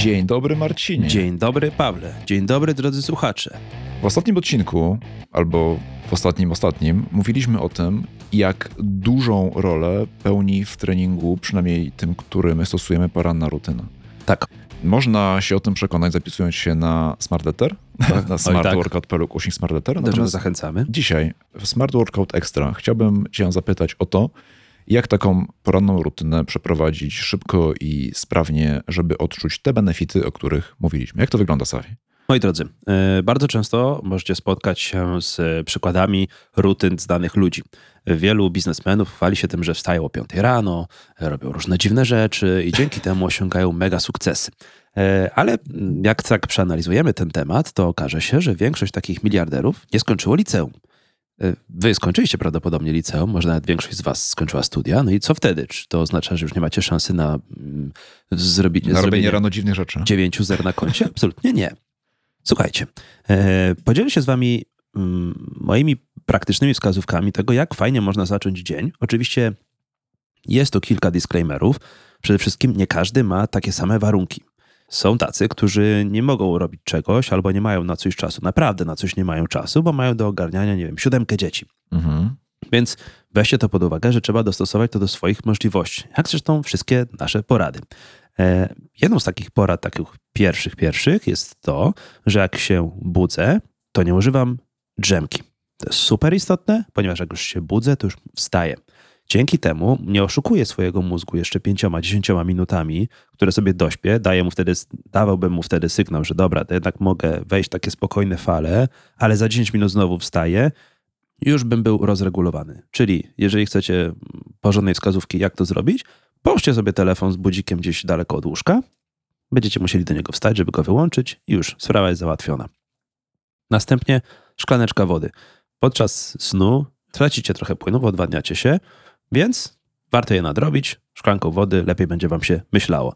Dzień dobry Marcinie. Dzień dobry Pawle. Dzień dobry drodzy słuchacze. W ostatnim odcinku, albo w ostatnim ostatnim, mówiliśmy o tym, jak dużą rolę pełni w treningu, przynajmniej tym, który my stosujemy, poranna rutyna. Tak. Można się o tym przekonać, zapisując się na Smart Letter, na smartworkout.pl ukośnik Smart Letter. Do czego zachęcamy. Dzisiaj w Smart Workout Extra chciałbym Cię zapytać o to, jak taką poranną rutynę przeprowadzić szybko i sprawnie, żeby odczuć te benefity, o których mówiliśmy. Jak to wygląda, Sawi? Moi drodzy, e, bardzo często możecie spotkać się z przykładami rutyn znanych ludzi. Wielu biznesmenów chwali się tym, że wstają o 5 rano, robią różne dziwne rzeczy i dzięki temu osiągają mega sukcesy. E, ale jak tak przeanalizujemy ten temat, to okaże się, że większość takich miliarderów nie skończyło liceum. E, wy skończyliście prawdopodobnie liceum, może nawet większość z was skończyła studia, no i co wtedy? Czy to oznacza, że już nie macie szansy na mm, zrobienie, na robienie rano dziwnych rzeczy? Dziewięciu zer na koncie? Absolutnie nie. Słuchajcie, e, podzielę się z wami mm, moimi praktycznymi wskazówkami tego, jak fajnie można zacząć dzień. Oczywiście jest to kilka disclaimerów. Przede wszystkim nie każdy ma takie same warunki. Są tacy, którzy nie mogą robić czegoś albo nie mają na coś czasu. Naprawdę na coś nie mają czasu, bo mają do ogarniania, nie wiem, siódemkę dzieci. Mhm. Więc weźcie to pod uwagę, że trzeba dostosować to do swoich możliwości. Jak zresztą wszystkie nasze porady. E, jedną z takich porad, takich pierwszych, pierwszych jest to, że jak się budzę, to nie używam drzemki. To jest super istotne, ponieważ jak już się budzę, to już wstaję. Dzięki temu nie oszukuję swojego mózgu jeszcze pięcioma, dziesięcioma minutami, które sobie dośpię, daję mu wtedy, dawałbym mu wtedy sygnał, że dobra, to jednak mogę wejść takie spokojne fale, ale za 10 minut znowu wstaję, już bym był rozregulowany. Czyli jeżeli chcecie porządnej wskazówki, jak to zrobić, połóżcie sobie telefon z budzikiem gdzieś daleko od łóżka, będziecie musieli do niego wstać, żeby go wyłączyć i już, sprawa jest załatwiona. Następnie szklaneczka wody. Podczas snu tracicie trochę płynu, odwadniacie się, więc warto je nadrobić. Szklanką wody lepiej będzie wam się myślało.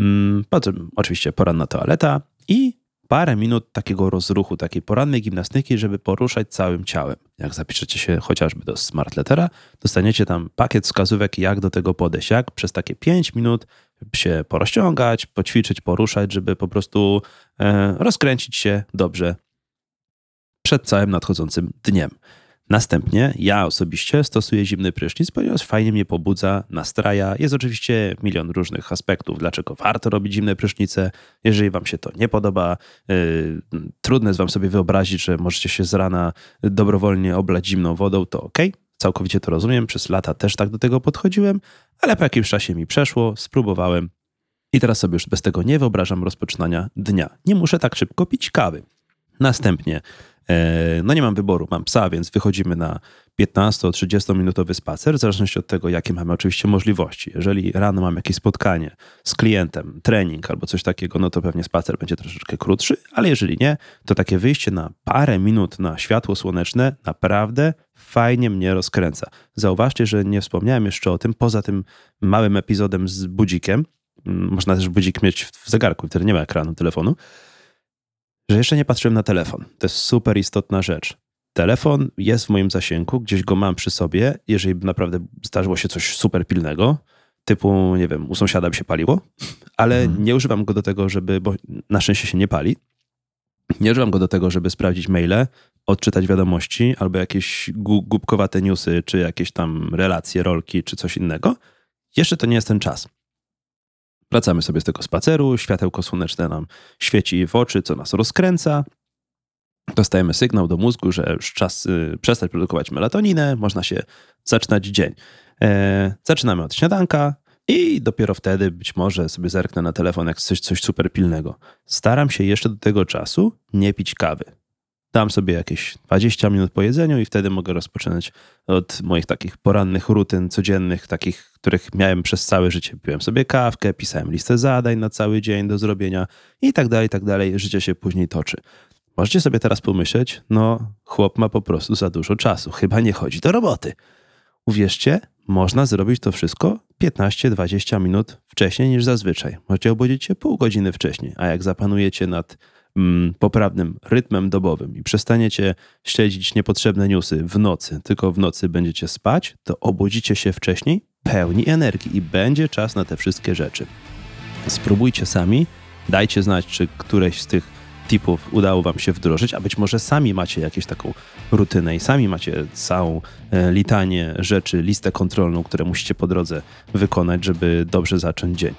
Mm, potem oczywiście poranna toaleta i parę minut takiego rozruchu, takiej porannej gimnastyki, żeby poruszać całym ciałem. Jak zapiszecie się chociażby do Smart Lettera, dostaniecie tam pakiet wskazówek, jak do tego podejść, jak przez takie 5 minut się porozciągać, poćwiczyć, poruszać, żeby po prostu e, rozkręcić się dobrze przed całym nadchodzącym dniem. Następnie ja osobiście stosuję zimny prysznic, ponieważ fajnie mnie pobudza, nastraja. Jest oczywiście milion różnych aspektów, dlaczego warto robić zimne prysznice. Jeżeli wam się to nie podoba, yy, trudno jest wam sobie wyobrazić, że możecie się z rana dobrowolnie oblać zimną wodą, to ok, całkowicie to rozumiem. Przez lata też tak do tego podchodziłem, ale po jakimś czasie mi przeszło, spróbowałem i teraz sobie już bez tego nie wyobrażam rozpoczynania dnia. Nie muszę tak szybko pić kawy. Następnie no nie mam wyboru, mam psa, więc wychodzimy na 15-30 minutowy spacer, w zależności od tego, jakie mamy oczywiście możliwości. Jeżeli rano mam jakieś spotkanie z klientem, trening albo coś takiego, no to pewnie spacer będzie troszeczkę krótszy, ale jeżeli nie, to takie wyjście na parę minut na światło słoneczne naprawdę fajnie mnie rozkręca. Zauważcie, że nie wspomniałem jeszcze o tym, poza tym małym epizodem z budzikiem, można też budzik mieć w zegarku, wtedy nie ma ekranu telefonu, że jeszcze nie patrzyłem na telefon. To jest super istotna rzecz. Telefon jest w moim zasięgu, gdzieś go mam przy sobie, jeżeli naprawdę zdarzyło się coś super pilnego, typu, nie wiem, u sąsiada by się paliło, ale hmm. nie używam go do tego, żeby, bo na szczęście się nie pali, nie używam go do tego, żeby sprawdzić maile, odczytać wiadomości albo jakieś głupkowate newsy, czy jakieś tam relacje, rolki, czy coś innego. Jeszcze to nie jest ten czas. Wracamy sobie z tego spaceru, światełko słoneczne nam świeci w oczy, co nas rozkręca. Dostajemy sygnał do mózgu, że już czas y, przestać produkować melatoninę, można się zaczynać dzień. E, zaczynamy od śniadanka i dopiero wtedy być może sobie zerknę na telefon, jak coś, coś super pilnego. Staram się jeszcze do tego czasu nie pić kawy. Dam sobie jakieś 20 minut po jedzeniu i wtedy mogę rozpoczynać od moich takich porannych rutyn codziennych, takich, których miałem przez całe życie. Piłem sobie kawkę, pisałem listę zadań na cały dzień do zrobienia i tak dalej, i tak dalej. Życie się później toczy. Możecie sobie teraz pomyśleć, no chłop ma po prostu za dużo czasu, chyba nie chodzi do roboty. Uwierzcie, można zrobić to wszystko 15-20 minut wcześniej niż zazwyczaj. Możecie obudzić się pół godziny wcześniej, a jak zapanujecie nad Mm, poprawnym rytmem dobowym i przestaniecie śledzić niepotrzebne newsy w nocy, tylko w nocy będziecie spać, to obudzicie się wcześniej pełni energii i będzie czas na te wszystkie rzeczy. Spróbujcie sami, dajcie znać, czy któreś z tych tipów udało Wam się wdrożyć, a być może sami macie jakąś taką rutynę i sami macie całą e, litanię rzeczy, listę kontrolną, które musicie po drodze wykonać, żeby dobrze zacząć dzień.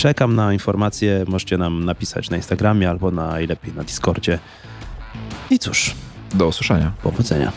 Czekam na informacje, możecie nam napisać na Instagramie albo najlepiej na Discordzie. I cóż. Do usłyszenia. Powodzenia.